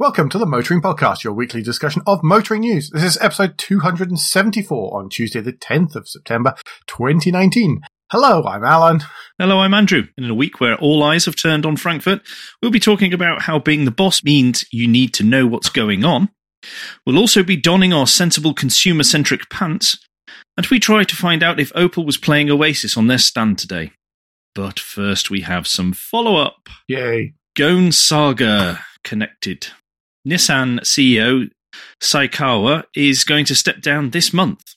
Welcome to the Motoring Podcast, your weekly discussion of motoring news. This is episode 274 on Tuesday, the 10th of September, 2019. Hello, I'm Alan. Hello, I'm Andrew. And in a week where all eyes have turned on Frankfurt, we'll be talking about how being the boss means you need to know what's going on. We'll also be donning our sensible consumer centric pants, and we try to find out if Opel was playing Oasis on their stand today. But first, we have some follow up. Yay. Ghosn Saga connected. Nissan CEO Saikawa is going to step down this month.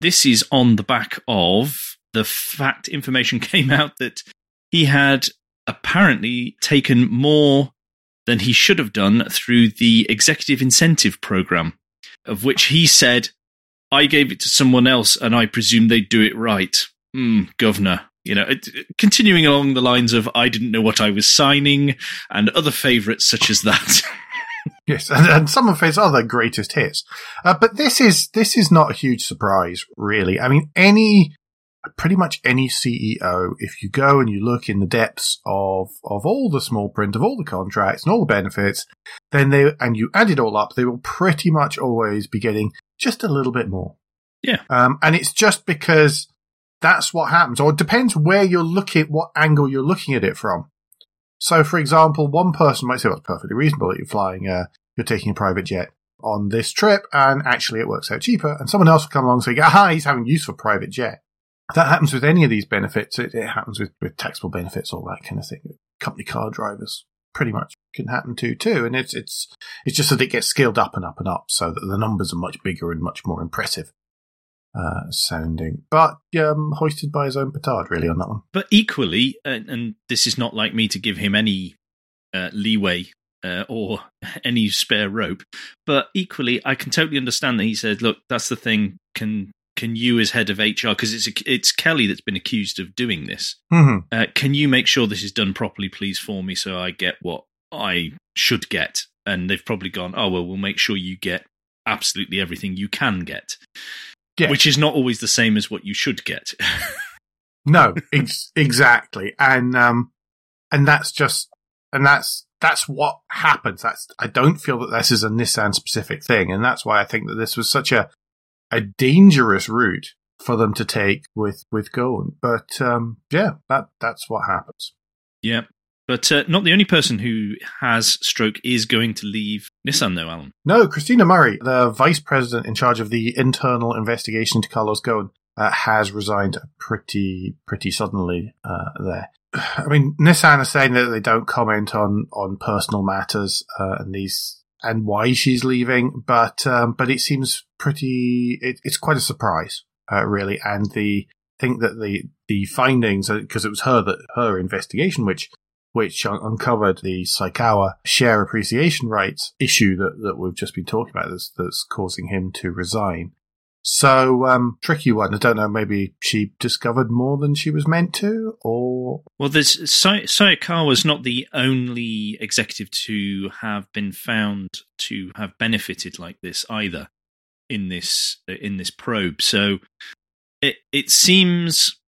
This is on the back of the fact information came out that he had apparently taken more than he should have done through the executive incentive program, of which he said, I gave it to someone else and I presume they'd do it right. Hmm, governor. You know, continuing along the lines of I didn't know what I was signing and other favourites such as that. Yes, and, and, some of his other greatest hits. Uh, but this is this is not a huge surprise, really. I mean, any pretty much any CEO, if you go and you look in the depths of of all the small print of all the contracts and all the benefits, then they and you add it all up, they will pretty much always be getting just a little bit more. Yeah, um, and it's just because that's what happens, or it depends where you're looking, what angle you're looking at it from. So, for example, one person might say, well, it's perfectly reasonable that you're flying, uh, you're taking a private jet on this trip, and actually it works out cheaper. And someone else will come along and say, aha, he's having use for private jet. That happens with any of these benefits. It, it happens with, with taxable benefits, all that kind of thing. Company car drivers pretty much can happen to too. And it's, it's, it's just that it gets scaled up and up and up so that the numbers are much bigger and much more impressive uh, sounding, but um, hoisted by his own petard, really, on that one. But equally, and, and this is not like me to give him any uh, leeway uh, or any spare rope, but equally, I can totally understand that he said, "Look, that's the thing. Can can you, as head of HR, because it's it's Kelly that's been accused of doing this, mm-hmm. uh, can you make sure this is done properly, please, for me, so I get what I should get?" And they've probably gone, "Oh well, we'll make sure you get." absolutely everything you can get. Yes. Which is not always the same as what you should get. no, ex- exactly. And, um, and that's just, and that's, that's what happens. That's, I don't feel that this is a Nissan specific thing. And that's why I think that this was such a, a dangerous route for them to take with, with Ghosn. But, um, yeah, that, that's what happens. Yeah. But uh, not the only person who has stroke is going to leave Nissan, though, Alan. No, Christina Murray, the vice president in charge of the internal investigation into Carlos Ghosn, uh, has resigned pretty pretty suddenly uh, there. I mean, Nissan is saying that they don't comment on on personal matters uh, and these and why she's leaving, but um, but it seems pretty. It, it's quite a surprise, uh, really, and the think that the the findings because it was her that her investigation which which uncovered the Saikawa share appreciation rights issue that, that we've just been talking about that's, that's causing him to resign. So, um, tricky one. I don't know. Maybe she discovered more than she was meant to, or well, there's Saikawa was not the only executive to have been found to have benefited like this either in this in this probe. So, it it seems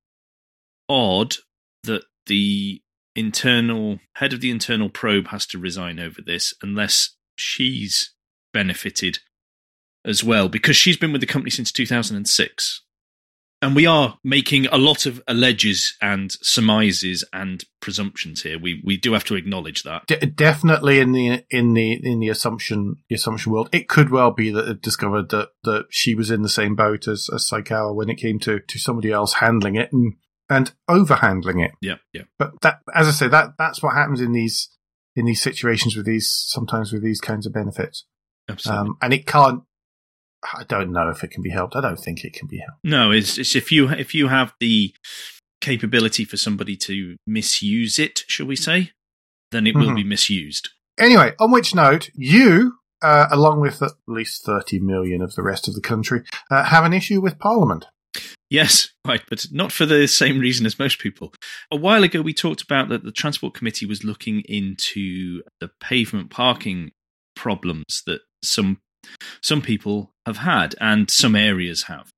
odd that the internal head of the internal probe has to resign over this unless she's benefited as well because she's been with the company since 2006 and we are making a lot of alleges and surmises and presumptions here. We we do have to acknowledge that. De- definitely in the in the in the assumption the assumption world, it could well be that it discovered that that she was in the same boat as, as Saikawa when it came to to somebody else handling it, and and overhandling it. Yeah, yeah. But that, as I say, that that's what happens in these in these situations with these sometimes with these kinds of benefits. Absolutely. Um, and it can't. I don't know if it can be helped. I don't think it can be helped. No, it's, it's if you if you have the capability for somebody to misuse it, shall we say, then it mm-hmm. will be misused. Anyway, on which note, you, uh, along with at least 30 million of the rest of the country, uh, have an issue with Parliament. Yes, right, but not for the same reason as most people. A while ago, we talked about that the Transport Committee was looking into the pavement parking problems that some some people have had and some areas have.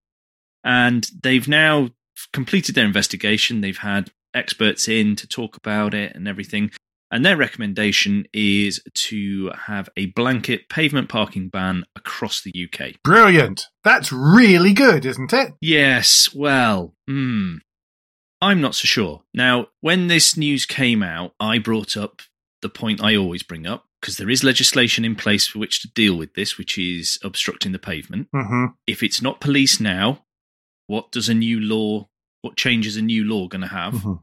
And they've now completed their investigation. They've had experts in to talk about it and everything. And their recommendation is to have a blanket pavement parking ban across the UK. Brilliant. That's really good, isn't it? Yes, well, hmm. I'm not so sure. Now, when this news came out, I brought up the point I always bring up because there is legislation in place for which to deal with this, which is obstructing the pavement. Mm-hmm. If it's not police now, what does a new law, what changes a new law going to have? Mm-hmm.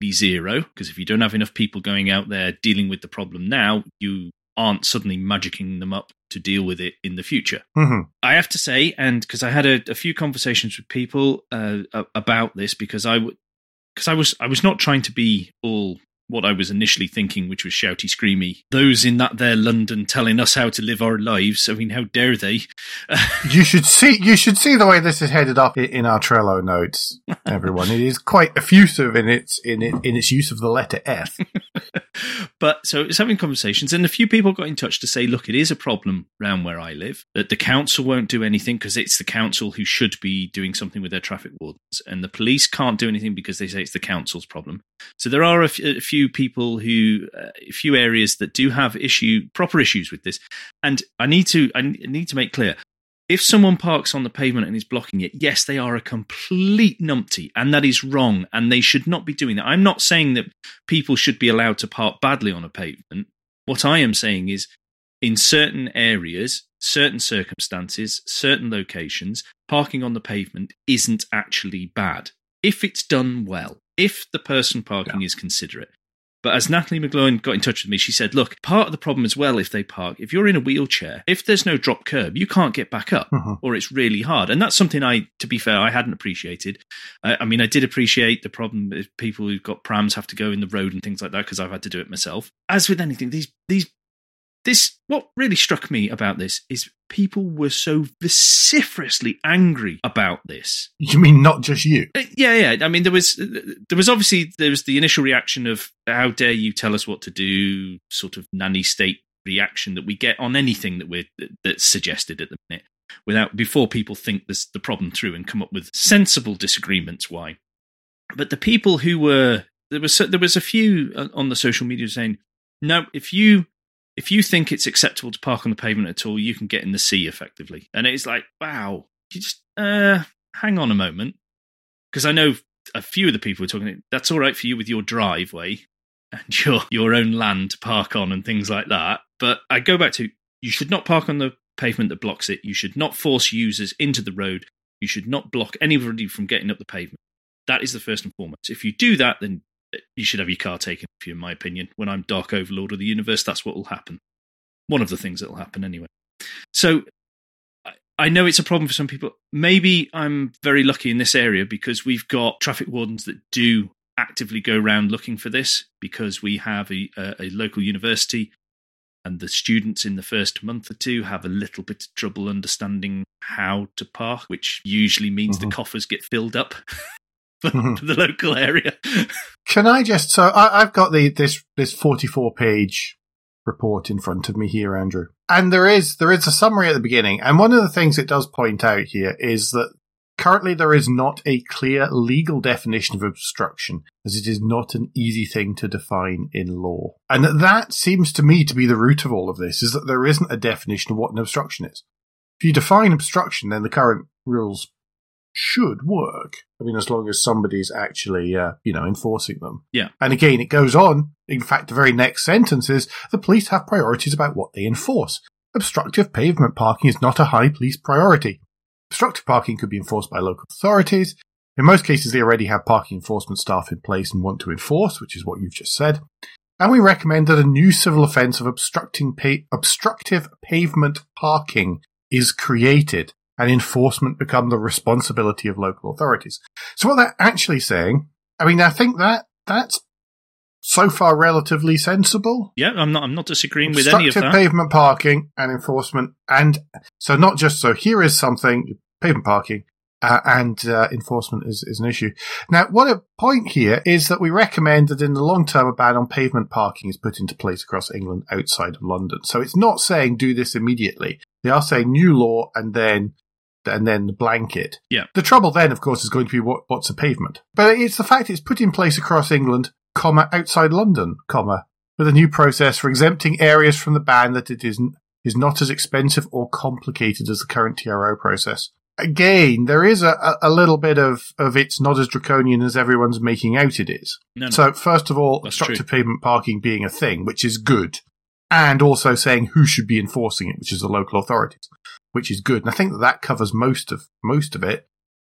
Absolutely zero. Because if you don't have enough people going out there dealing with the problem now, you aren't suddenly magicking them up to deal with it in the future. Mm-hmm. I have to say, and because I had a, a, few conversations with people uh, about this, because I because I was I was not trying to be all what I was initially thinking, which was shouty, screamy. Those in that there London telling us how to live our lives. I mean, how dare they? you should see. You should see the way this is headed up in our Trello notes. Everyone, it is quite effusive in its in it, in its use of the letter F. but so it's having conversations, and a few people got in touch to say, look, it is a problem around where I live. That the council won't do anything because it's the council who should be doing something with their traffic wardens, and the police can't do anything because they say it's the council's problem. So there are a, f- a few people who, uh, a few areas that do have issue proper issues with this, and I need to I need to make clear. If someone parks on the pavement and is blocking it, yes, they are a complete numpty, and that is wrong, and they should not be doing that. I'm not saying that people should be allowed to park badly on a pavement. What I am saying is, in certain areas, certain circumstances, certain locations, parking on the pavement isn't actually bad if it's done well if the person parking yeah. is considerate. But as Natalie McGloin got in touch with me, she said, look, part of the problem as well, if they park, if you're in a wheelchair, if there's no drop curb, you can't get back up mm-hmm. or it's really hard. And that's something I, to be fair, I hadn't appreciated. I, I mean, I did appreciate the problem if people who've got prams have to go in the road and things like that because I've had to do it myself. As with anything, these, these this what really struck me about this is people were so vociferously angry about this. You mean not just you? Uh, yeah, yeah. I mean, there was there was obviously there was the initial reaction of how dare you tell us what to do, sort of nanny state reaction that we get on anything that we're that's suggested at the minute, without before people think this the problem through and come up with sensible disagreements. Why? But the people who were there was there was a few on the social media saying, no, if you if you think it's acceptable to park on the pavement at all, you can get in the sea effectively. And it's like, wow, you just uh, hang on a moment, because I know a few of the people are talking. That's all right for you with your driveway and your your own land to park on and things like that. But I go back to you should not park on the pavement that blocks it. You should not force users into the road. You should not block anybody from getting up the pavement. That is the first and foremost. If you do that, then you should have your car taken off you, in my opinion. When I'm Dark Overlord of the universe, that's what will happen. One of the things that will happen anyway. So I know it's a problem for some people. Maybe I'm very lucky in this area because we've got traffic wardens that do actively go around looking for this because we have a, a, local university and the students in the first month or two have a little bit of trouble understanding how to park, which usually means mm-hmm. the coffers get filled up. Mm-hmm. for, the local area. Can I just? So I, have got the this this forty four page report in front of me here, Andrew, and there is there is a summary at the beginning, and one of the things it does point out here is that currently there is not a clear legal definition of obstruction, as it is not an easy thing to define in law, and that seems to me to be the root of all of this: is that there isn't a definition of what an obstruction is. If you define obstruction, then the current rules should work. I mean, as long as somebody's actually, uh, you know, enforcing them. Yeah. And again, it goes on. In fact, the very next sentence is the police have priorities about what they enforce. Obstructive pavement parking is not a high police priority. Obstructive parking could be enforced by local authorities. In most cases, they already have parking enforcement staff in place and want to enforce, which is what you've just said. And we recommend that a new civil offence of obstructing pa- obstructive pavement parking is created and enforcement become the responsibility of local authorities. So what they're actually saying, I mean, I think that that's so far relatively sensible. Yeah, I'm not. I'm not disagreeing with any of that. pavement parking and enforcement, and so not just so. Here is something pavement parking. Uh, and uh, enforcement is, is an issue. Now, what a point here is that we recommend that in the long term, a ban on pavement parking is put into place across England outside of London. So it's not saying do this immediately. They are saying new law and then and then the blanket. Yeah. The trouble then, of course, is going to be what, what's a pavement. But it's the fact it's put in place across England comma, outside London, comma, with a new process for exempting areas from the ban that it isn't, is not as expensive or complicated as the current TRO process. Again, there is a, a little bit of, of it's not as draconian as everyone's making out it is. No, no. So, first of all, That's obstructive pavement parking being a thing, which is good, and also saying who should be enforcing it, which is the local authorities, which is good. And I think that that covers most of most of it.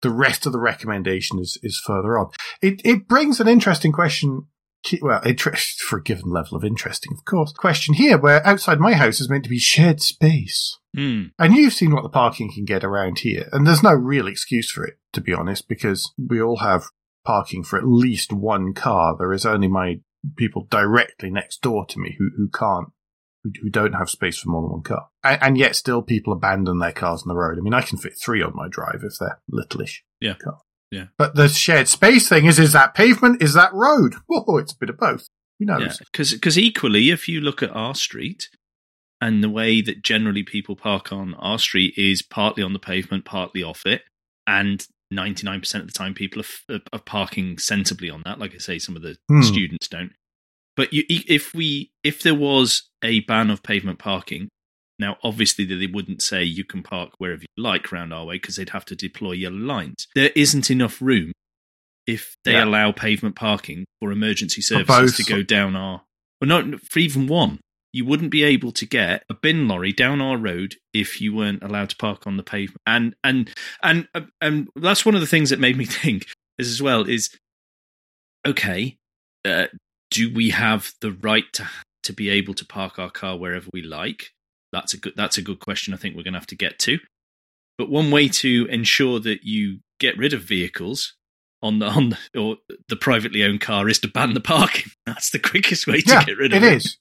The rest of the recommendation is is further on. It it brings an interesting question. Well, interest for a given level of interesting, of course. Question here, where outside my house is meant to be shared space. Hmm. And you've seen what the parking can get around here. And there's no real excuse for it, to be honest, because we all have parking for at least one car. There is only my people directly next door to me who, who can't, who, who don't have space for more than one car. And, and yet still people abandon their cars on the road. I mean, I can fit three on my drive if they're littleish. Yeah. Car. Yeah. But the shared space thing is, is that pavement? Is that road? Whoa, it's a bit of both. Who knows? Yeah, because equally, if you look at our street and the way that generally people park on our street is partly on the pavement, partly off it, and 99% of the time people are, f- are parking sensibly on that. Like I say, some of the Hmm. students don't. But you, if we, if there was a ban of pavement parking, now obviously they wouldn't say you can park wherever you like around our way because they'd have to deploy yellow lines. There isn't enough room if they Yeah. allow pavement parking for emergency services to go down our, well, not for even one. You wouldn't be able to get a bin lorry down our road if you weren't allowed to park on the pavement. And and and and that's one of the things that made me think as well is okay. Uh, do we have the right to to be able to park our car wherever we like? That's a good that's a good question. I think we're going to have to get to. But one way to ensure that you get rid of vehicles on the on the, or the privately owned car is to ban the parking. That's the quickest way to yeah, get rid of it it. is.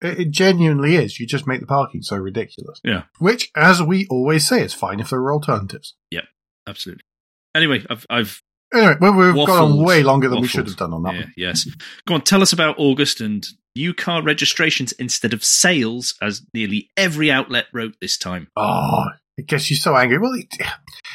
It, genuinely is. You just make the parking so ridiculous. Yeah. Which, as we always say, is fine if there are alternatives. Yeah, absolutely. Anyway, I've I've Anyway, we've gone on way longer than we should have done on that yeah, one. yes. Go on, tell us about August and new car registrations instead of sales, as nearly every outlet wrote this time. Oh, it gets you so angry. Well, it,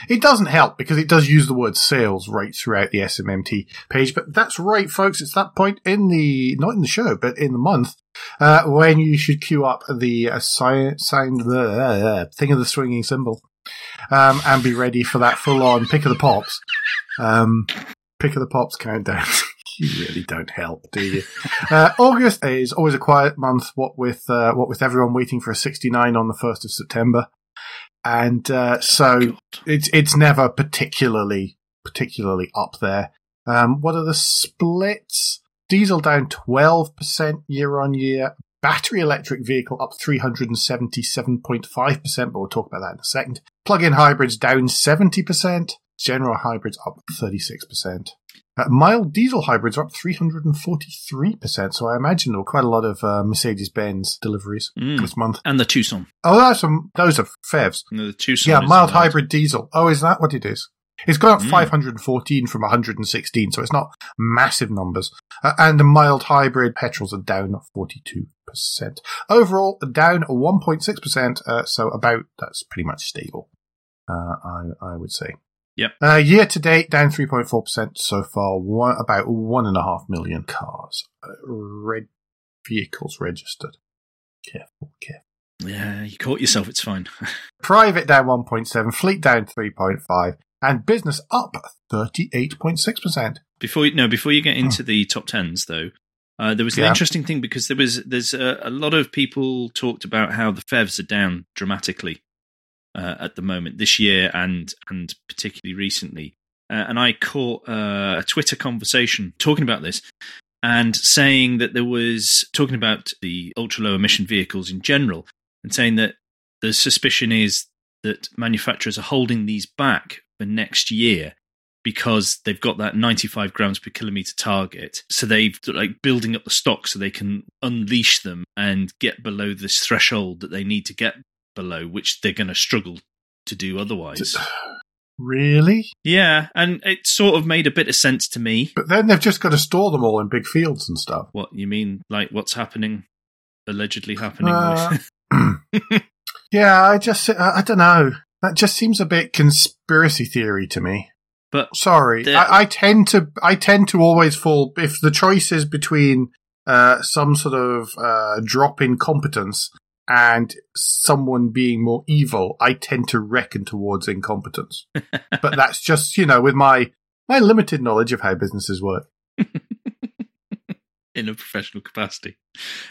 it doesn't help because it does use the word sales right throughout the SMMT page. But that's right, folks. It's that point in the, not in the show, but in the month, uh, when you should queue up the uh, sign, signed the uh, thing of the swinging symbol, um, and be ready for that full on pick of the pops. Um, pick of the pops countdown. you really don't help, do you? Uh, August is always a quiet month. What with uh, what with everyone waiting for a 69 on the first of September, and uh, so God. it's it's never particularly particularly up there. Um, what are the splits? Diesel down 12% year on year. Battery electric vehicle up 377.5%, but we'll talk about that in a second. Plug-in hybrids down 70%. General hybrids up 36%. Uh, mild diesel hybrids are up 343%. So I imagine there were quite a lot of uh, Mercedes-Benz deliveries Mm. this month. And the Tucson. Oh, that's some, those are PHEVs. No, the Tucson. Yeah, mild hybrid diesel. Oh, is that what it is? It's gone up Mm. 514 from 116, so it's not massive numbers. Uh, and the mild hybrid petrols are down 42%. Overall, down 1.6%, uh, so about, that's pretty much stable, uh, I, I would say. Yep. Uh, year to date, down 3.4% so far, one, about one and a half million cars, uh, red vehicles registered. Careful, careful. Yeah, you caught yourself. It's fine. Private down 1.7, fleet down 3.5, and business up 38.6%. before you no, before you get into the top tens, though, uh, there was an Yeah. interesting thing because there was there's a, a lot of people talked about how the PHEVs are down dramatically uh, at the moment this year and and particularly recently. Uh, and I caught uh, a Twitter conversation talking about this and saying that there was talking about the ultra low emission vehicles in general and saying that the suspicion is that manufacturers are holding these back for next year because they've got that 95 grams per kilometer target. So they've like building up the stock so they can unleash them and get below this threshold that they need to get below, which they're going to struggle to do otherwise. Really? Yeah, and it sort of made a bit of sense to me. But then they've just got to store them all in big fields and stuff. What you mean, like what's happening, allegedly happening Uh. Yeah, I just, I, I don't know. That just seems a bit conspiracy theory to me. But Sorry, I, I tend to I tend to always fall if the choice is between uh, some sort of uh, drop in competence and someone being more evil. I tend to reckon towards incompetence, but that's just you know with my my limited knowledge of how businesses work in a professional capacity.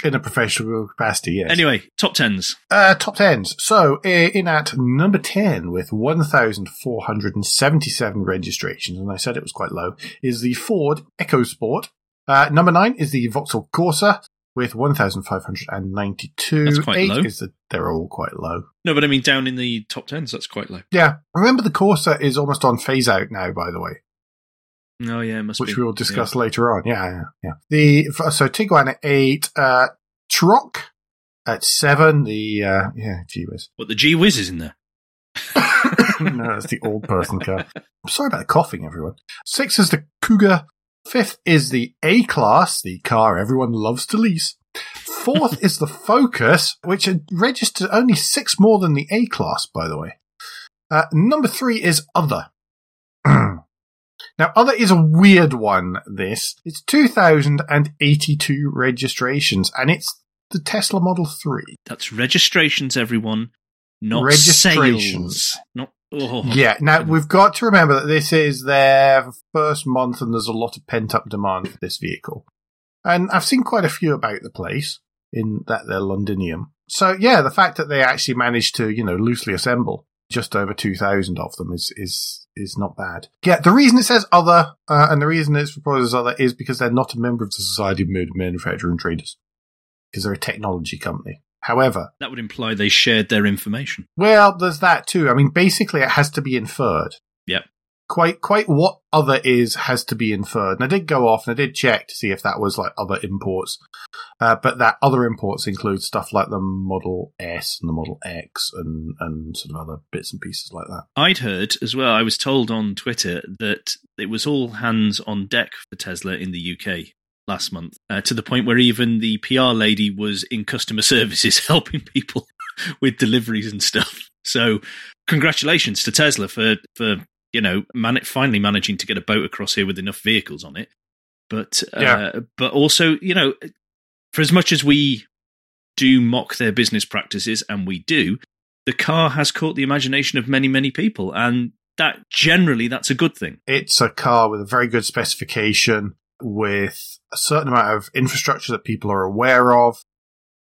in a professional capacity. Yes. Anyway, top tens. Uh, top tens. So in at number ten with one thousand four hundred and seventy-seven registrations, and I said it was quite low, is the Ford EcoSport. Uh, number nine is the Vauxhall Corsa with one thousand five hundred and ninety-two. That's quite Eight low. is the, they're all quite low. No, but I mean down in the top tens. That's quite low. Yeah, remember the Corsa is almost on phase out now. By the way, Oh yeah, which be. we will discuss later on. Yeah, yeah, yeah. The so Tiguan at eight, uh, T-Roc at seven. The uh, yeah, gee whiz. What the G whiz is in there? no, that's the old person car. I'm sorry about the coughing, everyone. Six is the Kuga. Fifth is the A class, the car everyone loves to lease. Fourth is the Focus, which registered only six more than the A class, by the way. Uh, number three is Other. Now, Other is a weird one, this. It's 2,082 registrations, and it's the Tesla Model 3. That's registrations, everyone, not Registrations. sales. Not oh, Yeah. Now we've got to remember that this is their first month, and there's a lot of pent up demand for this vehicle. And I've seen quite a few about the place in that they're Londinium. So yeah, the fact that they actually managed to, you know, loosely assemble just over two thousand of them is is is not bad. Yeah, the reason it says other, uh, and the reason it's proposed as other is because they're not a member of the Society of Motor Manufacturer and Traders, because they're a technology company. However, that would imply they shared their information. well, there's that too. I mean, basically, it has to be inferred. Yep. Quite, quite what other is has to be inferred. And I did go off and I did check to see if that was like other imports. Uh, but that other imports include stuff like the Model S and the Model X and, and sort of other bits and pieces like that. I'd heard as well. I was told on Twitter that it was all hands on deck for Tesla in the UK last month, uh, to the point where even the PR lady was in customer services helping people with deliveries and stuff. So, congratulations to Tesla for for you know man- finally managing to get a boat across here with enough vehicles on it. But uh, Yeah. but also you know, for as much as we do mock their business practices, and we do, the car has caught the imagination of many many people, and that generally that's a good thing. It's a car with a very good specification, with a certain amount of infrastructure that people are aware of.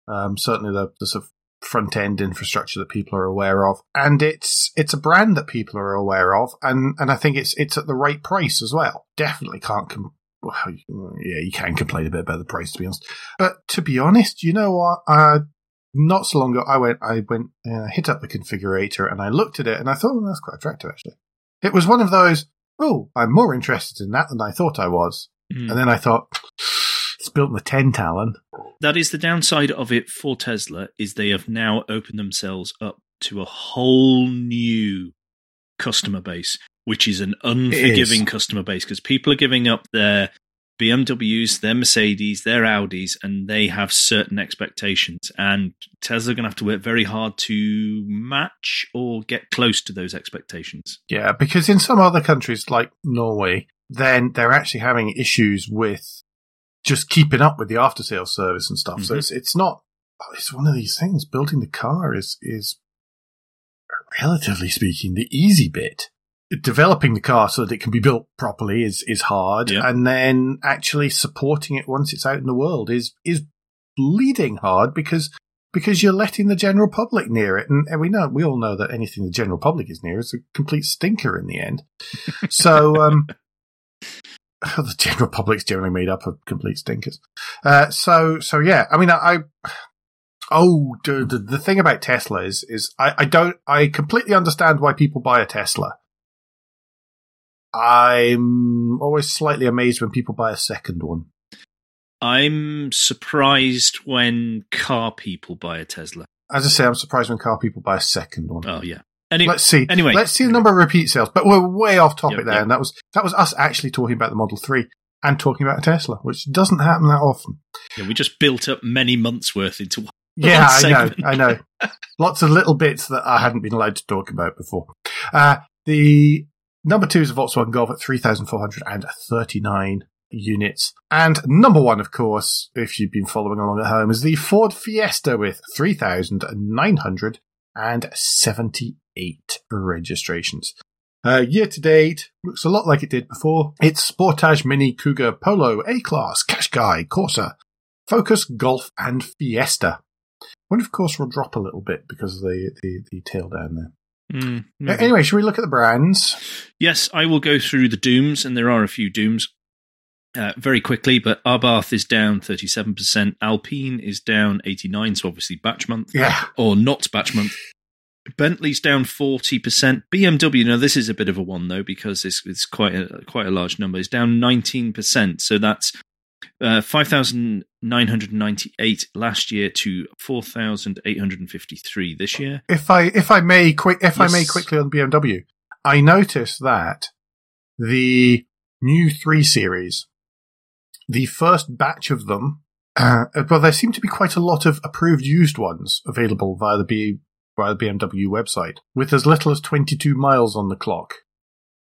Um, certainly the, the sort of front end infrastructure that people are aware of, and it's it's a brand that people are aware of, and and I think it's it's at the right price as well. Definitely can't. Com- well, yeah, you can complain a bit about the price, to be honest. But to be honest, you know what? Uh, not so long ago, I went, I went, and I hit up the configurator, and I looked at it, and I thought, oh, that's quite attractive, actually. It was one of those, oh, I'm more interested in that than I thought I was. Mm. And then I thought, it's built in the 10 Talon. That is the downside of it for Tesla is they have now opened themselves up to a whole new customer base, which is an unforgiving customer base because people are giving up their BMWs, their Mercedes, their Audis, and they have certain expectations. And Tesla are going to have to work very hard to match or get close to those expectations. Yeah, because in some other countries like Norway, then they're actually having issues with just keeping up with the after sales service and stuff. So Mhm. it's it's not it's one of these things. Building the car is is relatively speaking the easy bit. Developing the car so that it can be built properly is is hard, Yeah. and then actually supporting it once it's out in the world is is bleeding hard because because you're letting the general public near it, and, and we know we all know that anything the general public is near is a complete stinker in the end. So um, the general public's generally made up of complete stinkers. Uh, so so yeah, I mean, I. I Oh, the, the, the thing about Tesla is, is I, I don't, I completely understand why people buy a Tesla. I'm always slightly amazed when people buy a second one. I'm surprised when car people buy a Tesla. As I say, I'm surprised when car people buy a second one. Oh, yeah. Any, Let's see. anyway. let's see the number of repeat sales. But we're way off topic Yep, there, yep. and that was that was us actually talking about the Model Three and talking about a Tesla, which doesn't happen that often. yeah, we just built up many months worth into one. Yeah, I know. I know. Lots of little bits that I hadn't been allowed to talk about before. Uh, the Number two is a Volkswagen Golf at 3,439 units. And number one, of course, if you've been following along at home, is the Ford Fiesta with 3,978 registrations. Uh, year to date, looks a lot like it did before. It's Sportage Mini Kuga Polo, A-Class, Qashqai, Corsa, Focus, Golf, and Fiesta. One, of course, will drop a little bit because of the, the, the tail down there. Mm, Anyway, should we look at the brands? Yes, I will go through the dooms, and there are a few dooms uh, very quickly. But Abarth is down 37%. Alpine is down 89 so obviously batch month. Yeah. Or not batch month. Bentley's down 40%. BMW, now this is a bit of a one, though, because it's, it's quite, a, quite a large number, It's down 19%. So that's uh, 5,998 last year to 4,853 this year. If I if I may quick if I may quickly on BMW, I noticed that the new three series, the first batch of them, uh, well, there seem to be quite a lot of approved used ones available via the B via the BMW website, with as little as twenty two miles on the clock.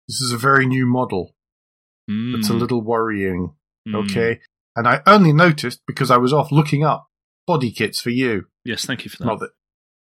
This is a very new model. It's a Mm, little worrying. mm. Okay, and I only noticed because I was off looking up body kits for you. Yes, thank you for that. That.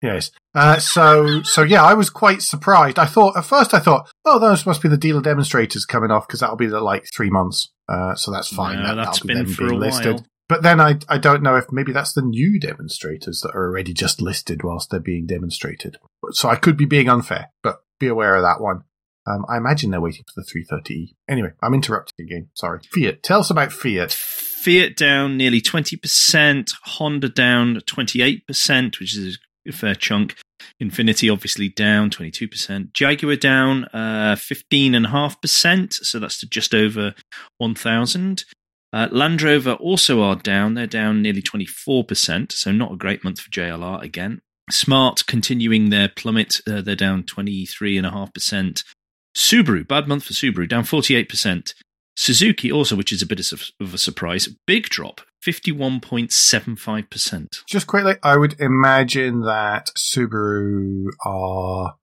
Yes. Uh, so, so yeah, I was quite surprised. I thought at first, I thought, oh, those must be the dealer demonstrators coming off because that'll be the, like three months. Uh, so that's fine. No, That- be been them for a listed. while. But then I, I don't know if maybe that's the new demonstrators that are already just listed whilst they're being demonstrated. So I could be being unfair, but be aware of that one. Um, I imagine they're waiting for the 330e. Anyway, I'm interrupting again. Sorry. Fiat. Tell us about Fiat. Fiat down nearly 20%, Honda down 28%, which is a fair chunk. Infiniti obviously down 22%. Jaguar down uh, 15.5%, so that's to just over 1,000. Uh, Land Rover also are down. They're down nearly 24%, so not a great month for JLR again. Smart continuing their plummet. Uh, they're down 23.5%. Subaru, bad month for Subaru, down 48%. Suzuki also, which is a bit of a surprise, big drop, 51.75%. Just quickly, I would imagine that Subaru are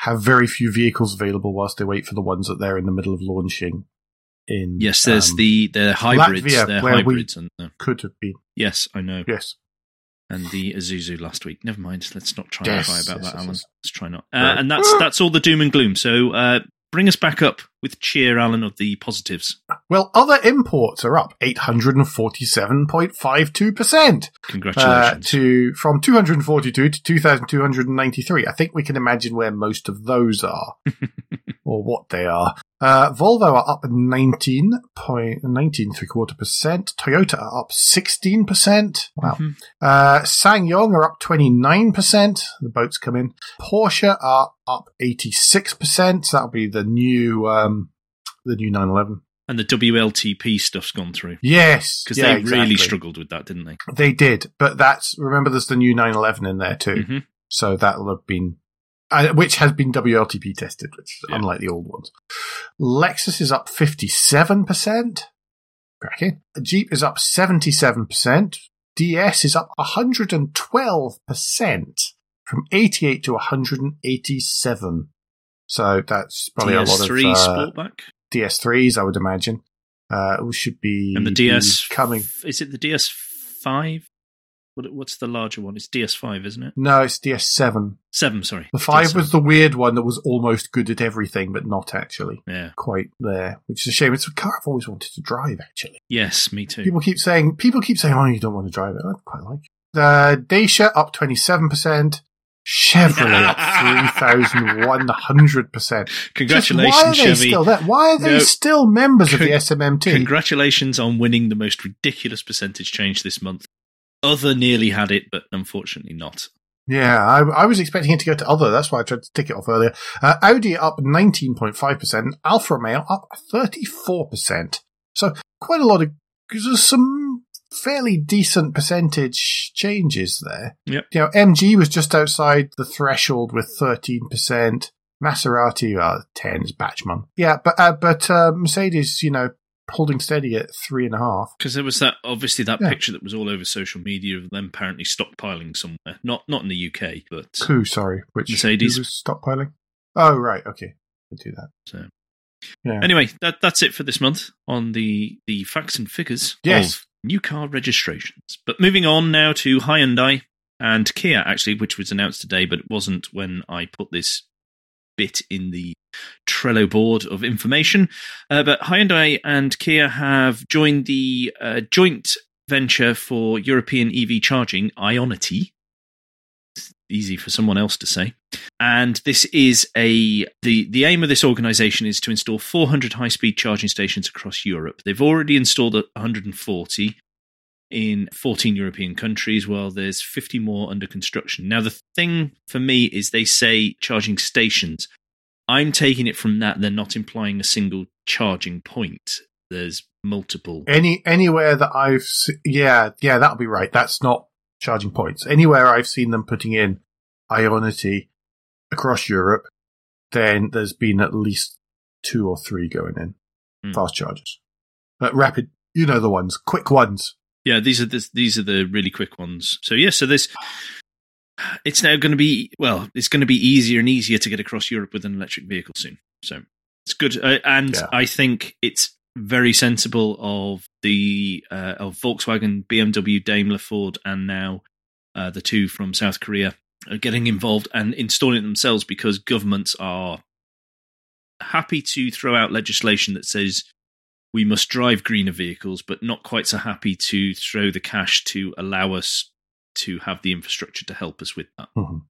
have very few vehicles available whilst they wait for the ones that they're in the middle of launching. In Yes, there's um, the they're hybrids. Latvia, they're hybrids. and, uh, could have been yes, I know. yes. And the Isuzu last week. Never mind. Let's not try Yes, and cry about yes, that, yes, Alan. Let's try not. Uh, Right. And that's that's all the doom and gloom. So uh, bring us back up with cheer, Alan, of the positives. Well, other imports are up eight hundred and forty-seven point five two percent Congratulations. uh, to from two hundred and forty-two to two thousand two hundred and ninety-three. I think we can imagine where most of those are. or what they are. Uh, Volvo are up 19 point, 19 three quarter percent. Toyota are up 16%. Wow. Mhm. Uh, SsangYong are up 29%. The boats come in. Porsche are up 86%. So that'll be the new, um, the new 911. And the WLTP stuff's gone through. Yes. Because yeah, they really struggled with that, didn't they? They did. But that's, remember there's the new 911 in there too. Mhm. So that'll have been, uh, which has been WLTP tested, which is Yeah. unlike the old ones. Lexus is up 57%. Cracking. Jeep is up 77%. DS is up 112% from 88 to 187. So that's probably a lot of DS3 uh, Sportback. DS3s, I would imagine. Uh, should be And the DS coming. Is it the DS5? What, what's the larger one? It's DS5, isn't it? No, it's DS7. Seven, sorry. The five DS7. was the weird one that was almost good at everything, but not actually Yeah. quite there, which is a shame. It's a car I've always wanted to drive. Actually, Yes, me too. people keep saying people keep saying, "Oh, you don't want to drive it." I quite like it. The Dacia up twenty seven percent. Chevrolet up three thousand one hundred percent. Congratulations, Why are they Chevy. still there? Why are they No. still members of Con- the SMMT? Congratulations on winning the most ridiculous percentage change this month. Other nearly had it, but unfortunately not. Yeah, I, I was expecting it to go to other. That's why I tried to tick it off earlier. Uh, Audi up 19.5%, Alfa Romeo up 34%. So quite a lot of, because there's some fairly decent percentage changes there. Yep. You know, MG was just outside the threshold with 13%. Maserati, uh, 10 is Batchman. Yeah, but, uh, but, uh, Mercedes, you know, holding steady at three and a half. Because there was that obviously that Yeah. picture that was all over social media of them apparently stockpiling somewhere. Not not in the UK, but Who, sorry, which Mercedes. was stockpiling? Oh, right, okay. they do that. So Yeah. anyway, that that's it for this month on the the facts and figures Yes. of new car registrations. But moving on now to Hyundai and Kia, actually, which was announced today, but it wasn't when I put this bit in the Trello board of information. Uh, but Hyundai and Kia have joined the uh, joint venture for European EV charging, Ionity. Easy for someone else to say. And this is a the the aim of this organization is to install 400 high speed charging stations across Europe. They've already installed 140 in 14 European countries, while there's 50 more under construction. Now, the thing for me is they say charging stations. I'm taking it from that they're not implying a single charging point. There's multiple. Any anywhere that I've se- yeah yeah that'll be right. That's not charging points. Anywhere I've seen them putting in Ionity across Europe, then there's been at least two or three going in Hmm. fast chargers, but rapid. You know the ones, quick ones. Yeah, these are the, these are the really quick ones. So yeah, so this it's now going to be well, it's going to be easier and easier to get across Europe with an electric vehicle soon. So it's good, uh, and Yeah. I think it's very sensible of the uh, of Volkswagen, BMW, Daimler, Ford, and now uh, the two from South Korea are getting involved and installing it themselves because governments are happy to throw out legislation that says we must drive greener vehicles, but not quite so happy to throw the cash to allow us to have the infrastructure to help us with that. Mhm.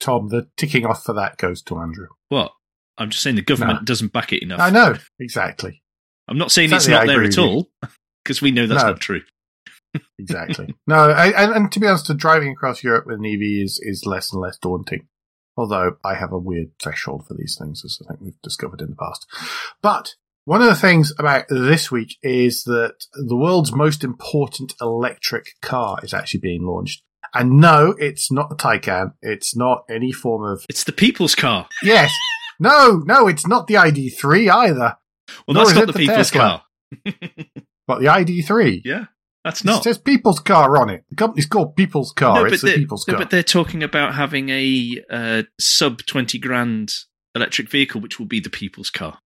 Tom, the ticking off for that goes to Andrew. What? I'm just saying the government No. doesn't back it enough. I know exactly, I'm not saying Exactly, it's not there at all, because we know that's No. not true. exactly. no, I, and, and to be honest, driving across Europe with an EV is is less and less daunting. Although I have a weird threshold for these things, as I think we've discovered in the past. But one of the things about this week is that the world's most important electric car is actually being launched. And no, it's not the Taycan. It's not any form of It's the people's car. yes. No, no, it's not the ID3 either. Well, Nor that's not the the people's Tesla. car. But the ID3. yeah, that's not. It says People's Car on it. The company's called People's Car. it's the People's no, Car. but they're talking about having a uh, sub 20 grand electric vehicle, which will be the people's car.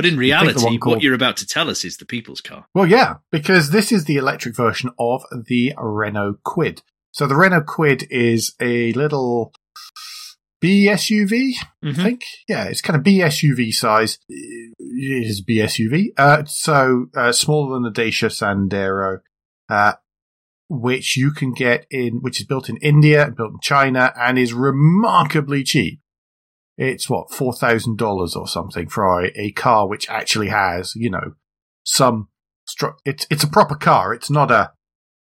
But in reality, what you're about to tell us is the people's car. Well, yeah, because this is the electric version of the Renault Kwid. So the Renault Kwid is a little B SUV, I think. Yeah, it's kind of B SUV size. It is B SUV. Uh, so uh, smaller than the Dacia Sandero, uh, which you can get in, which is built in India, built in China, and is remarkably cheap. It's what four thousand dollars or something for a, a car which actually has, you know, some. Stru- it's it's a proper car. It's not a.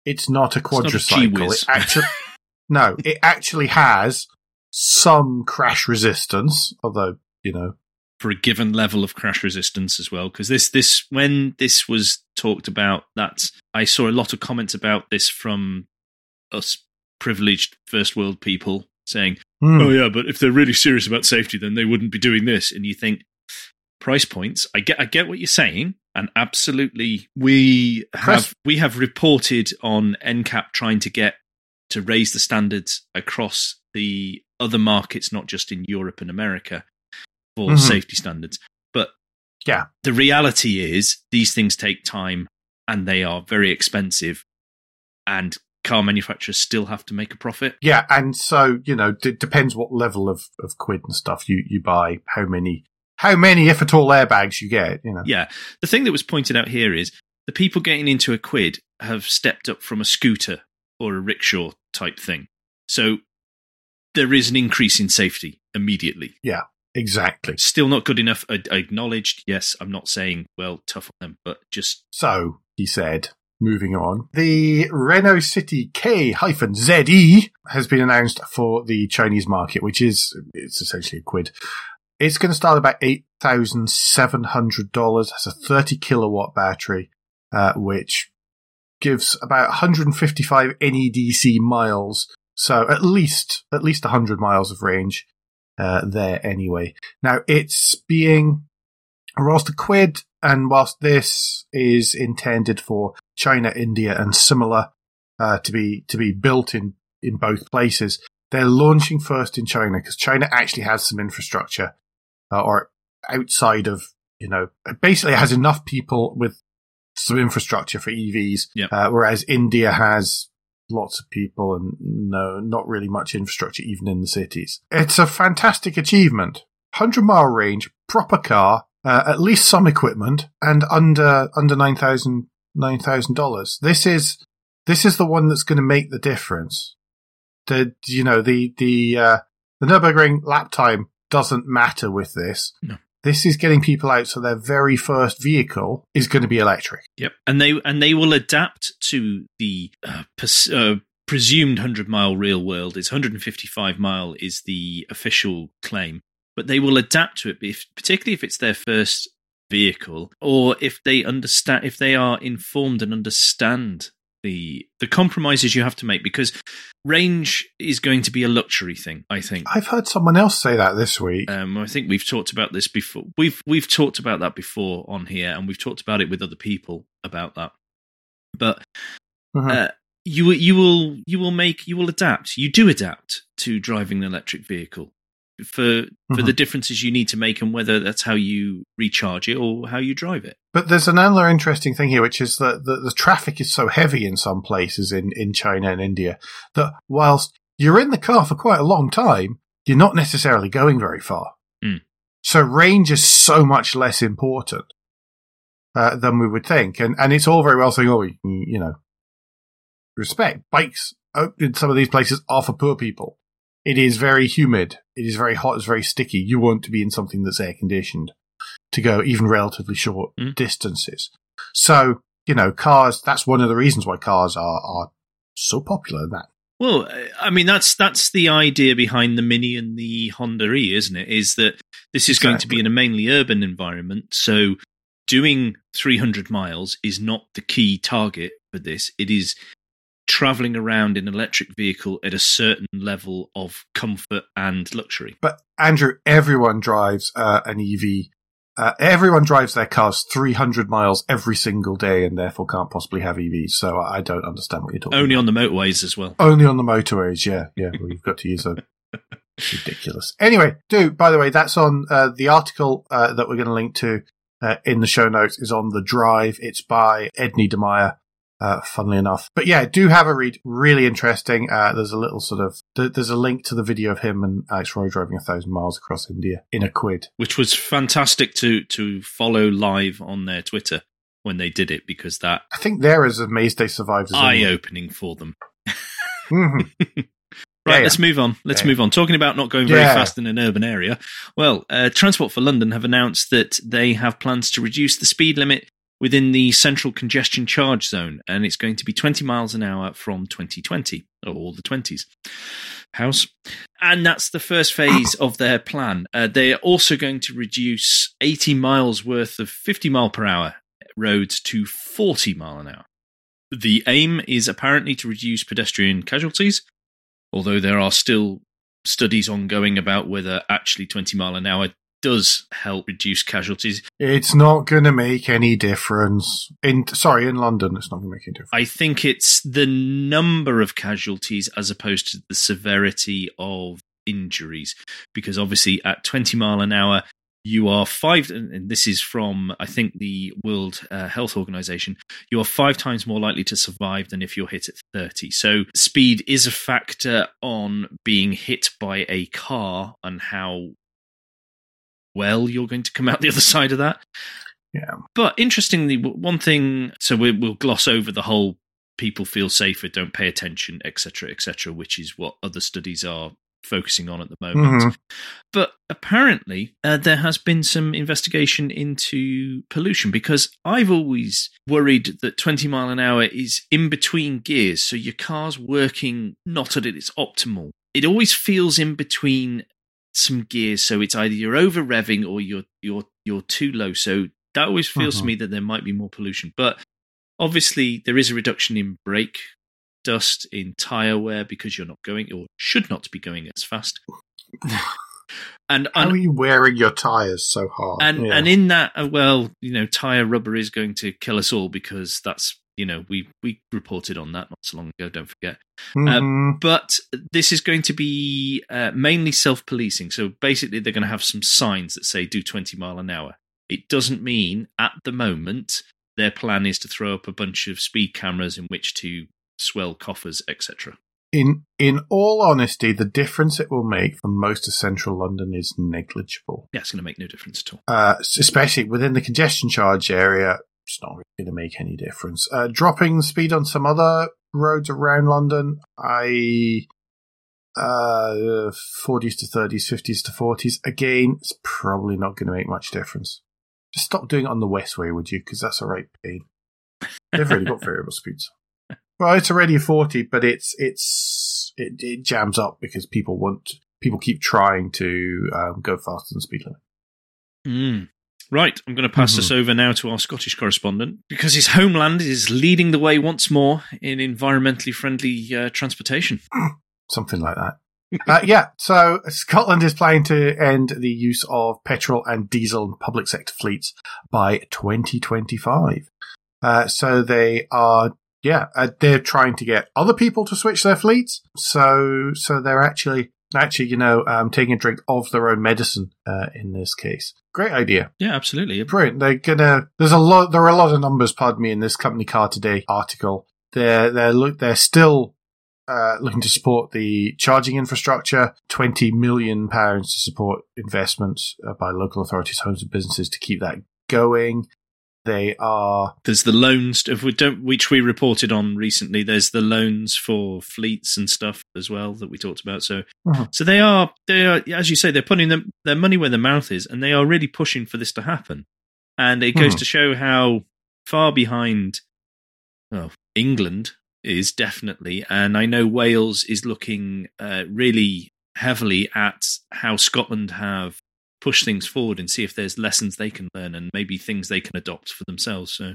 It's not a not a quadricycle. It actually no. It actually has some crash resistance, although you know for a given level of crash resistance as well. Because this, this, when this was talked about, that I saw a lot of comments about this from us privileged first world people saying, Hmm. "Oh yeah, but if they're really serious about safety, then they wouldn't be doing this." And you think price points. I get, I get what you're saying, and absolutely, we have we have reported on NCAP trying to get to raise the standards across the other markets, not just in Europe and America, for Mhm. safety standards. But Yeah. the reality is these things take time and they are very expensive, and car manufacturers still have to make a profit. Yeah, and so you know, it depends what level of, of Kwid and stuff you, you buy, how many, how many, if at all, airbags you get. You know, Yeah. The thing that was pointed out here is the people getting into a Kwid have stepped up from a scooter or a rickshaw type thing. So there is an increase in safety immediately. Yeah. Exactly. Still not good enough. I, I acknowledged. Yes, I'm not saying, well, tough on them, but just So he said. Moving on, the Renault City K-ZE has been announced for the Chinese market, which is it's essentially a Kwid. It's going to start about eight thousand seven hundred dollars. Has a thirty kilowatt battery, uh, which gives about 155 NEDC miles. So at least at least 100 miles of range uh, there anyway. Now it's being whilst the Kwid and whilst this is intended for China, India, and similar uh, to be to be built in in both places, they're launching first in China because China actually has some infrastructure uh, or outside of, you know, basically has enough people with some infrastructure for EVs, Yep. uh, whereas India has lots of people and no, not really much infrastructure even in the cities. It's a fantastic achievement. 100 mile range, proper car, uh, at least some equipment, and under under nine thousand nine thousand dollars. This is this is the one that's going to make the difference. The you know the the uh, the Nurburgring lap time doesn't matter with this. No. This is getting people out, so their very first vehicle is going to be electric. Yep, and they and they will adapt to the uh, pers- uh, presumed hundred mile real world. It's 155 mile is the official claim, but they will adapt to it, if, particularly if it's their first vehicle, or if they understand, if they are informed and understand the the compromises you have to make, because range is going to be a luxury thing. I think. I've heard someone else say that this week. Um, I think we've talked about this before. We've we've talked about that before on here, and we've talked about it with other people about that. But Mhm. uh, you you will you will make you will adapt. You do adapt to driving an electric vehicle for for Mhm. the differences you need to make, and whether that's how you recharge it or how you drive it. But there's another interesting thing here, which is that the, the traffic is so heavy in some places in, in China and India that whilst you're in the car for quite a long time, you're not necessarily going very far. Mm. So range is so much less important uh, than we would think. And, and it's all very well saying, oh, you, know, respect. Bikes uh, in some of these places are for poor people. It is very humid. It is very hot. It's very sticky. You want to be in something that's air conditioned to go even relatively short Mm. distances. So, you know, cars, that's one of the reasons why cars are, are so popular. That Well, I mean that's that's the idea behind the Mini and the Honda E, isn't it? Is that this is going to be in a mainly urban environment, so doing 300 miles is not the key target for this. It is traveling around in an electric vehicle at a certain level of comfort and luxury. But Andrew, everyone drives uh, an EV. Uh, everyone drives their cars 300 miles every single day and therefore can't possibly have EVs. So I don't understand what you're talking Only about. on the motorways as well. Only on the motorways, yeah. Yeah, well, you've got to use a ridiculous. Anyway, do, by the way, that's on uh, the article uh, that we're going to link to uh, in the show notes is on The Drive. It's by Ed Niedermeyer, uh, funnily enough. But yeah, do have a read. Really interesting. Uh, there's a little sort of, th- there's a link to the video of him and Alex Roy driving a thousand miles across India in a Kwid. which was fantastic to to follow live on their Twitter when they did it because that I think they're as amazed they survived as eye opening for them. Mhm. Right, Yeah, let's move on. Let's Yeah. move on. Talking about not going very Yeah. fast in an urban area. Well, uh, Transport for London have announced that they have plans to reduce the speed limit within the central congestion charge zone, and it's going to be 20 miles an hour from 2020, or all the 20s. House. And that's the first phase of their plan. Uh, they are also going to reduce 80 miles worth of 50 mile per hour roads to 40 mile an hour. The aim is apparently to reduce pedestrian casualties, although there are still studies ongoing about whether actually 20 mile an hour does help reduce casualties. It's not going to make any difference. In sorry, in London, it's not going to make any difference. I think it's the number of casualties as opposed to the severity of injuries, because obviously at 20 mile an hour, you are five, and this is from, I think, the World uh, Health Organization, you are five times more likely to survive than if you're hit at 30. So speed is a factor on being hit by a car and how well you're going to come out the other side of that. Yeah. But interestingly, one thing, so we, we'll gloss over the whole people feel safer, don't pay attention, etc., etc., which is what other studies are focusing on at the moment. Mhm. But apparently, uh, there has been some investigation into pollution because I've always worried that 20 mile an hour is in between gears, so your car's working not at its optimal. It always feels in between some gears, so it's either you're over revving or you're you're you're too low. So that always feels to Mhm. me that there might be more pollution. But obviously, there is a reduction in brake dust in tire wear because you're not going or should not be going as fast. and How and are you wearing your tires so hard? and, Yeah. and in that, uh, well, you know, tire rubber is going to kill us all because that's you know, we we reported on that not so long ago. Don't forget. Mhm. But this is going to be uh, mainly self policing. So basically, they're going to have some signs that say do 20 mile an hour. It doesn't mean at the moment their plan is to throw up a bunch of speed cameras in which to swell coffers, etc. in in all honesty, the difference it will make for most of central London is negligible. Yeah, it's going to make no difference at all. Uh, especially within the congestion charge area, it's not really going to make any difference. Uh, dropping speed on some other roads around London, I uh, 40s to 30s, 50s to 40s. Again, it's probably not going to make much difference. Just stop doing it on the Westway, would you? Because that's a right pain. They've already got variable speeds. Well, it's already 40, but it's it's it, it jams up because people want people keep trying to um, go faster than speed limit. Mm. Right, I'm going to pass Mhm. this over now to our Scottish correspondent because his homeland is leading the way once more in environmentally friendly uh, transportation. something like that. uh, yeah, so Scotland is planning to end the use of petrol and diesel in public sector fleets by 2025. Uh, so they are, yeah, uh, they're trying to get other people to switch their fleets. So, so they're actually, actually, you know, um, taking a drink of their own medicine uh, in this case. Great idea. Yeah, absolutely. Brilliant. They're gonna. There's a lot. There are a lot of numbers. Pardon me. In this company car today article, they're they're look. They're still uh, looking to support the charging infrastructure. Twenty million pounds to support investments uh, by local authorities, homes, and businesses to keep that going. They are. There's the loans, if we don't, which we reported on recently. There's the loans for fleets and stuff as well that we talked about. So, Mhm. so they are, they are, as you say, they're putting them, their money where their mouth is, and they are really pushing for this to happen. And it goes Mhm. to show how far behind, well, England is definitely, and I know Wales is looking uh, really heavily at how Scotland have push things forward and see if there's lessons they can learn and maybe things they can adopt for themselves. So,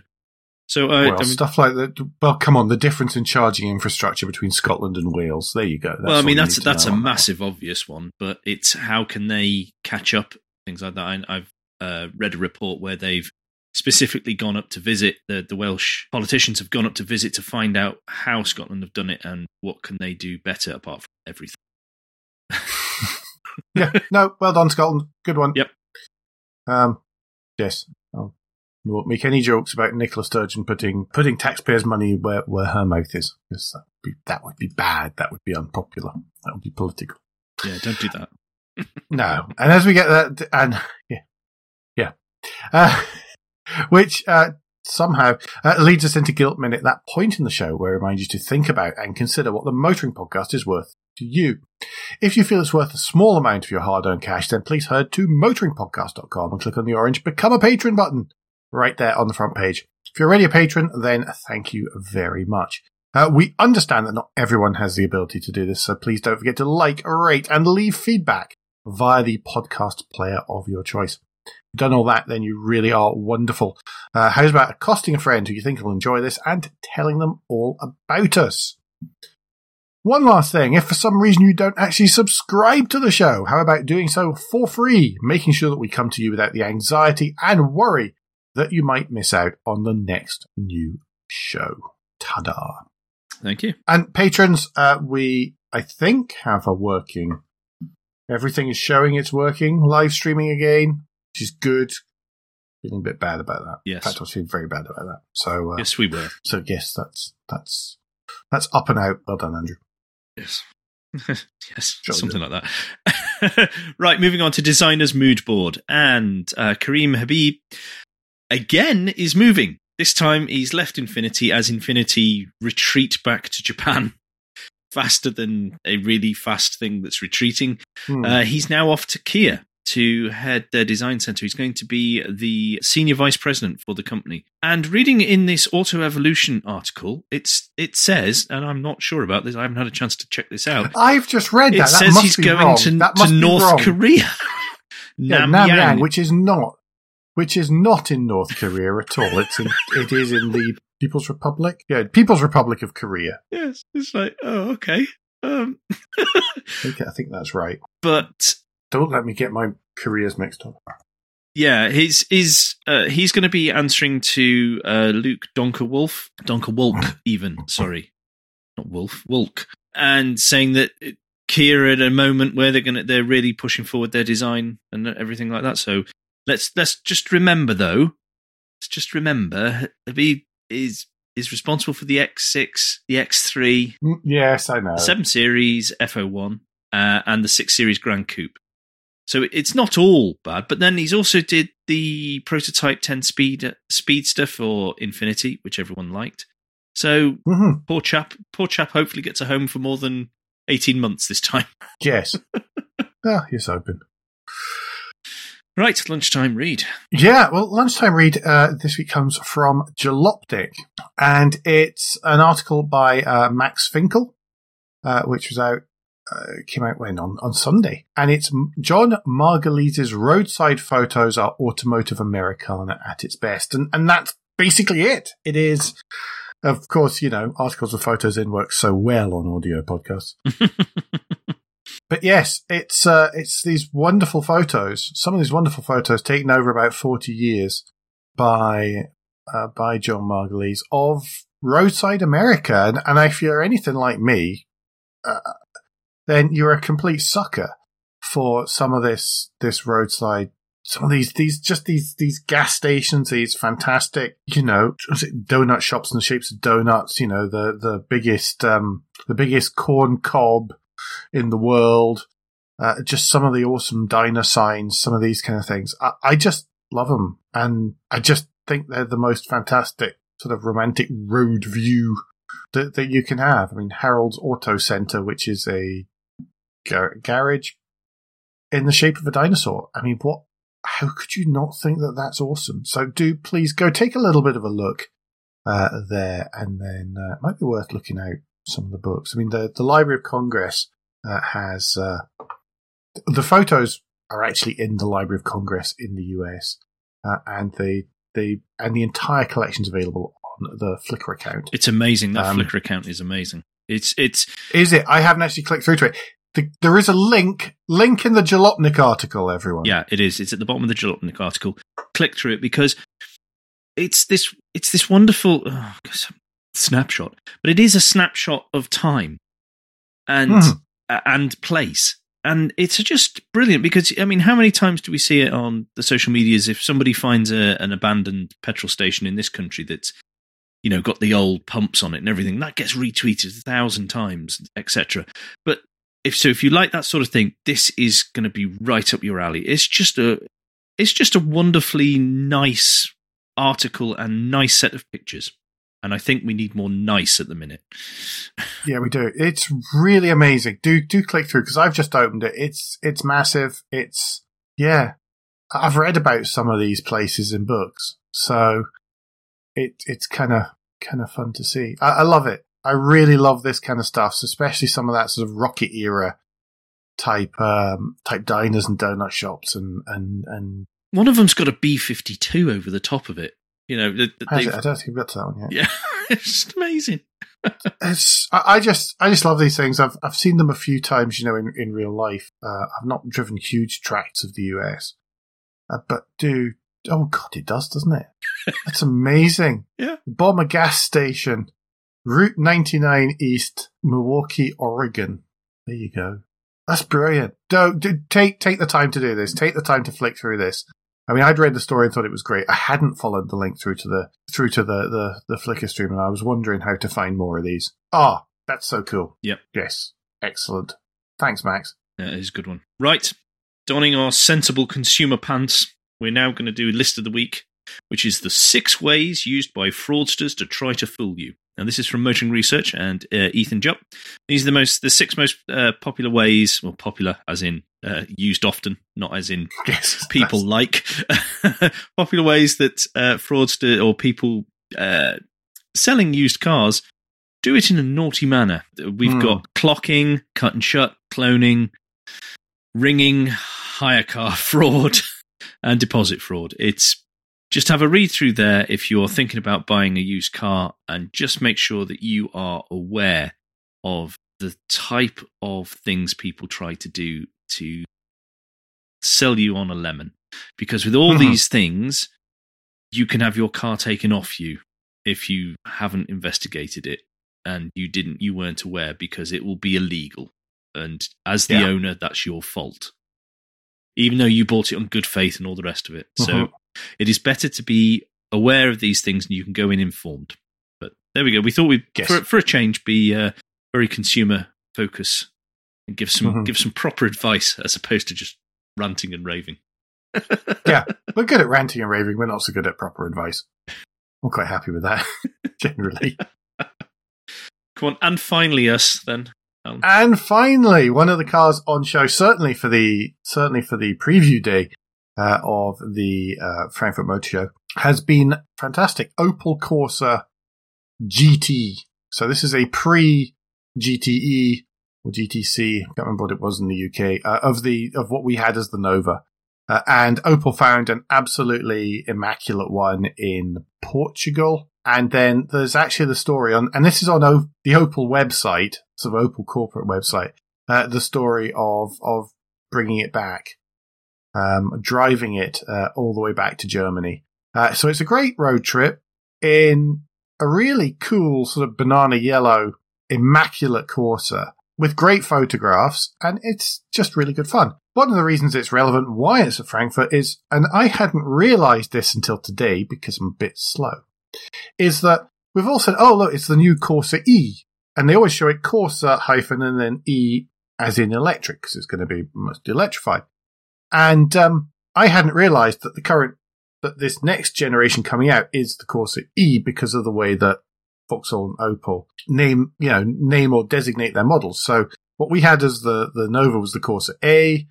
so uh, well, I mean, stuff like that. Well, come on. The difference in charging infrastructure between Scotland and Wales. There you go. That's well, I mean that's that's a on that massive obvious one, but it's how can they catch up things like that. I, I've uh, read a report where they've specifically gone up to visit the the Welsh politicians have gone up to visit to find out how Scotland have done it and what can they do better apart from everything. Yeah, no, well done, Scotland. Good one. Yep. Um, yes. Oh, we won't make any jokes about Nicola Sturgeon putting putting taxpayers' money where, where her mouth is. Because that would, be, that would be bad. That would be unpopular. That would be political. Yeah, don't do that. No. And as we get that, and yeah, yeah, uh, which uh, somehow uh, leads us into Guilt Minute, that point in the show where I remind you to think about and consider what the motoring podcast is worth to you. If you feel it's worth a small amount of your hard-earned cash, then please head to motoringpodcast.com and click on the orange Become a Patron button right there on the front page. If you're already a patron, then thank you very much. Uh, we understand that not everyone has the ability to do this, so please don't forget to like, rate, and leave feedback via the podcast player of your choice. If you've done all that, then you really are wonderful. Uh, how's about accosting a friend who you think will enjoy this and telling them all about us? One last thing, if for some reason you don't actually subscribe to the show, how about doing so for free, making sure that we come to you without the anxiety and worry that you might miss out on the next new show. Ta-da. Thank you. And patrons, uh, we, I think, have a working. Everything is showing it's working. Live streaming again, which is good. Feeling a bit bad about that. Yes. In fact, I was feeling very bad about that. So, uh, Yes, we were. so yes, that's that's that's up and out. Well done, Andrew. Yes. yes, something like that. right, moving on to designer's mood board. And uh, Karim Habib again is moving. This time he's left Infiniti as Infiniti retreat back to Japan faster than a really fast thing that's retreating. Hmm. Uh, he's now off to Kia to head their design center. He's going to be the senior vice president for the company. And reading in this Auto Evolution article, it's it says, and I'm not sure about this. I haven't had a chance to check this out. I've just read It that. that says must he's be going wrong. to, to North wrong. Korea. Yeah, Namyang. Namyang, which is not, which is not in North Korea at all. It's in, it is in the People's Republic. Yeah, People's Republic of Korea. yes, it's like oh okay. Um, think, I think that's right. but Don't let me get my careers mixed up. yeah, he's he's uh, he's going to be answering to uh, Luke Donker Wolf, Donker Wolk, even sorry, not Wolf, Wolk, and saying that Kia at a moment where they're going to they're really pushing forward their design and everything like that. So let's let's just remember though, let's just remember he is is responsible for the X6, the X3, yes, I know, seven series F01, uh, and the six series Grand Coupe. So it's not all bad, but then he's also did the prototype 10 speed speedster for Infiniti, which everyone liked. So mm-hmm. poor chap, poor chap hopefully gets a home for more than 18 months this time. Yes. ah, he's open. Right, lunchtime read. Yeah, well, lunchtime read uh, this week comes from Jalopnik, and it's an article by uh, Max Finkel, uh, which was out uh, came out when on on Sunday, and it's John Margolies' roadside photos are automotive Americana at its best, and and that's basically it. It is, of course, you know, articles with photos in work so well on audio podcasts. but yes, it's uh, it's these wonderful photos. Some of these wonderful photos taken over about forty years by uh, by John Margolies of roadside America, and, and if you're anything like me, uh, then you're a complete sucker for some of this this roadside. Some of these these just these these gas stations these fantastic you know donut shops in the shapes of donuts you know the the biggest um the biggest corn cob in the world. Uh, just some of the awesome diner signs some of these kind of things. I, I just love them and i just think they're the most fantastic sort of romantic road view that, that you can have. I mean harold's auto center which is a gar- garage in the shape of a dinosaur. I mean, what? How could you not think that that's awesome? So do please go take a little bit of a look uh, there, and then uh, it might be worth looking out some of the books. I mean, the the Library of Congress uh, has uh, the photos are actually in the Library of Congress in the US, uh, and they they and the entire collection's available on the Flickr account. It's amazing. That um, Flickr account is amazing. It's it's is it? I haven't actually clicked through to it. The, there is a link, link in the Jalopnik article, everyone. Yeah, it is. It's at the bottom of the Jalopnik article. Click through it because it's this, it's this wonderful oh, snapshot, but it is a snapshot of time and, mm. uh, and place. And it's just brilliant because, I mean, how many times do we see it on the social medias if somebody finds a, an abandoned petrol station in this country that's you know, got the old pumps on it and everything. That gets retweeted a thousand times, etc. But if so if you like that sort of thing this is going to be right up your alley. It's just a it's just a wonderfully nice article and nice set of pictures. And i think we need more nice at the minute. Yeah we do. It's really amazing. Do do click through because i've just opened it. It's it's massive. It's yeah i've read about some of these places in books. So it it's kind of kind of fun to see. I, I love it I really love this kind of stuff, especially some of that sort of rocket era type um, type diners and donut shops and and and one of them's got a B fifty two over the top of it. You know, I don't think we've got to that one yet. Yeah, it's just amazing. it's I, I, just I just love these things. I've I've seen them a few times, you know, in in real life. Uh, I've not driven huge tracts of the US, uh, but do oh god, it does, doesn't it? That's amazing. yeah, Bomber gas station Route 99 East, Milwaukie, Oregon. There you go. That's brilliant. Don't do, take take the time to do this. Take the time to flick through this. I mean, I'd read the story and thought it was great. I hadn't followed the link through to the through to the the, the Flickr stream, and I was wondering how to find more of these. Ah, oh, that's so cool. Yep. Yes. Excellent. Thanks, Max. That is a good one. Right. Donning our sensible consumer pants, we're now going to do list of the week, which is the six ways used by fraudsters to try to fool you. Now, this is from Motoring Research and uh, Ethan Jupp. These are the most, the six most uh, popular ways, well, popular as in uh, used often, not as in yes, people like popular ways that uh, fraudster or people uh, selling used cars do it in a naughty manner. We've mm. got clocking, cut and shut, cloning, ringing, hire car fraud, and deposit fraud. It's just have a read through there if you're thinking about buying a used car and just make sure that you are aware of the type of things people try to do to sell you on a lemon. because with all Mhm. these things, you can have your car taken off you if you haven't investigated it and you didn't, you weren't aware because it will be illegal. And as the Yeah. owner, that's your fault. Even though you bought it on good faith and all the rest of it. So Mhm. It is better to be aware of these things and you can go in informed. But there we go. We thought we'd, Yes. for, for a change, be uh, very consumer focus and give some Mhm. give some proper advice as opposed to just ranting and raving. yeah, we're good at ranting and raving. We're not so good at proper advice. I'm quite happy with that, generally. Come on, and finally us then. Alan. And finally, one of the cars on show, certainly for the certainly for the preview day uh, of the uh, Frankfurt Motor Show, has been fantastic. Opel Corsa GT. So this is a pre GTE or GTC. I can't remember what it was in the UK uh, of the of what we had as the Nova. Uh, and Opel found an absolutely immaculate one in Portugal. And then there's actually the story on, and this is on o- the Opel website, sort of Opel corporate website, uh, the story of, of bringing it back, um, driving it, uh, all the way back to Germany. Uh, so it's a great road trip in a really cool sort of banana yellow, immaculate Corsa with great photographs, and it's just really good fun. One of the reasons it's relevant, why it's at Frankfurt is, and I hadn't realized this until today because I'm a bit slow, is that we've all said, oh, look, it's the new Corsa E. And they always show it Corsa hyphen and then E as in electric because it's going to be mostly electrified. And um, I hadn't realized that the current, that this next generation coming out is the Corsa E because of the way that Vauxhall and Opel name, you know, name or designate their models. So what we had as the, the Nova was the Corsa A,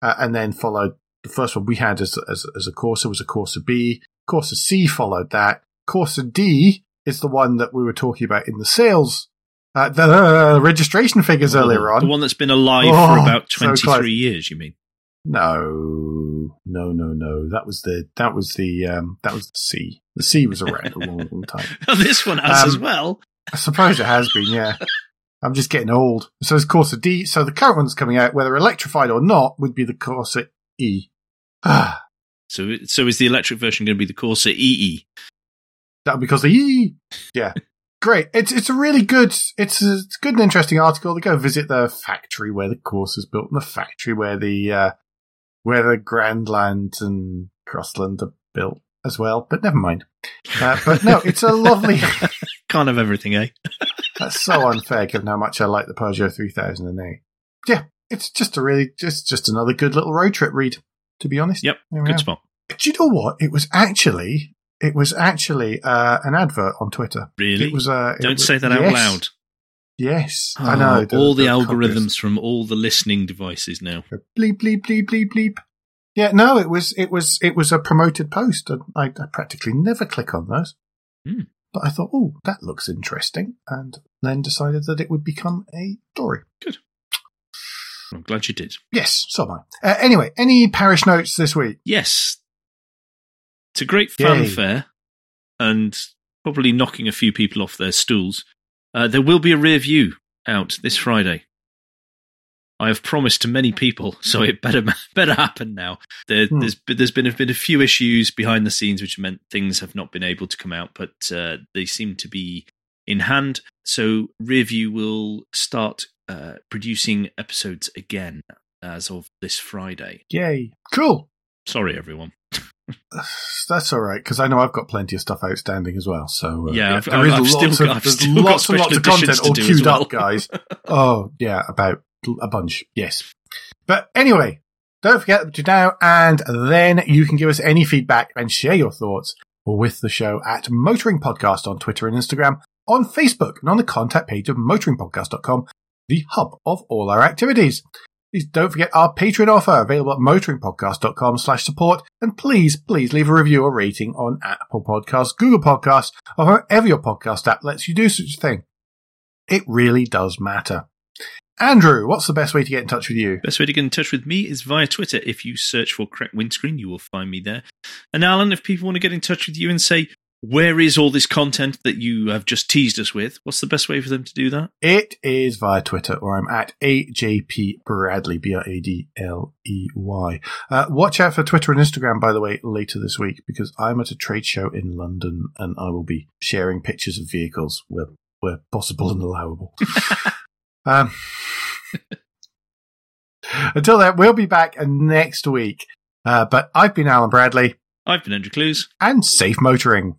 uh, and then followed the first one we had as, as, as a Corsa was a Corsa B. Corsa C followed that. Corsa D is the one that we were talking about in the sales, uh, the uh, registration figures earlier on. The one that's been alive Oh, for about 23 close. years, you mean? No, no, no, no. That was the that was the um that was the C. The C was around a long, long time. this one has Um, as well. I suppose it has been. Yeah, I'm just getting old. So it's Corsa D. So the current one's coming out, whether electrified or not, would be the Corsa E. Ah, So, so is the electric version going to be the Corsa E EE? that would be Corsa E. Yeah. Great. It's it's a really good it's a, it's a good and interesting article. They go visit the factory where the Corsa is built and the factory where the uh, where the Grandland and Crossland are built as well. But never mind. Uh, but no, it's a lovely. Can't have everything, eh? That's so unfair given how much I like the Peugeot 3008. Yeah, it's just a really just just another good little road trip read. To be honest. Yep, Good are. spot. Do you know what? It was actually it was actually uh, an advert on Twitter. Really? It was. Uh, it Don't was- say that out yes. loud. Yes, I Oh, know. all the, copies. algorithms from all the listening devices now. Bleep bleep bleep bleep bleep. Yeah, no, it was it was it was a promoted post, I, I practically never click on those. Hmm. But I thought, oh, that looks interesting, and then decided that it would become a story. Good. I'm glad you did. Yes, so am I. Uh, anyway, any parish notes this week? Yes. It's a great Yay. fanfare and probably knocking a few people off their stools. Uh, there will be a rear view out this Friday. I have promised to many people, so it better better happen now. There, Hmm. There's there's been been a few issues behind the scenes, which meant things have not been able to come out, but uh, they seem to be in hand. So Rearview will start uh, producing episodes again as of this Friday. Yay! Cool. Sorry, everyone. That's all right because I know I've got plenty of stuff outstanding as well. So uh, Yeah, I've- there is I've lots still of got- I've there's still got lots and lots of content to all queued well. up, guys. oh yeah, about a bunch. Yes, but anyway, don't forget to now and then you can give us any feedback and share your thoughts with the show at Motoring Podcast on Twitter and Instagram, on Facebook, and on the contact page of motoringpodcast.com, the hub of all our activities. Please don't forget our Patreon offer available at motoringpodcast.com slash support. And please, please leave a review or rating on Apple Podcasts, Google Podcasts, or wherever your podcast app lets you do such a thing. It really does matter. Andrew, what's the best way to get in touch with you? Best way to get in touch with me is via Twitter. If you search for Crack Windscreen, you will find me there. And Alan, if people want to get in touch with you and say, where is all this content that you have just teased us with? What's the best way for them to do that? It is via Twitter, where I'm at AJP Bradley, B R A D L E Y. Uh, watch out for Twitter and Instagram, by the way, later this week, because I'm at a trade show in London and I will be sharing pictures of vehicles where, where possible and allowable. um, until then, we'll be back next week. Uh, but I've been Alan Bradley. I've been Andrew Clues. And safe motoring.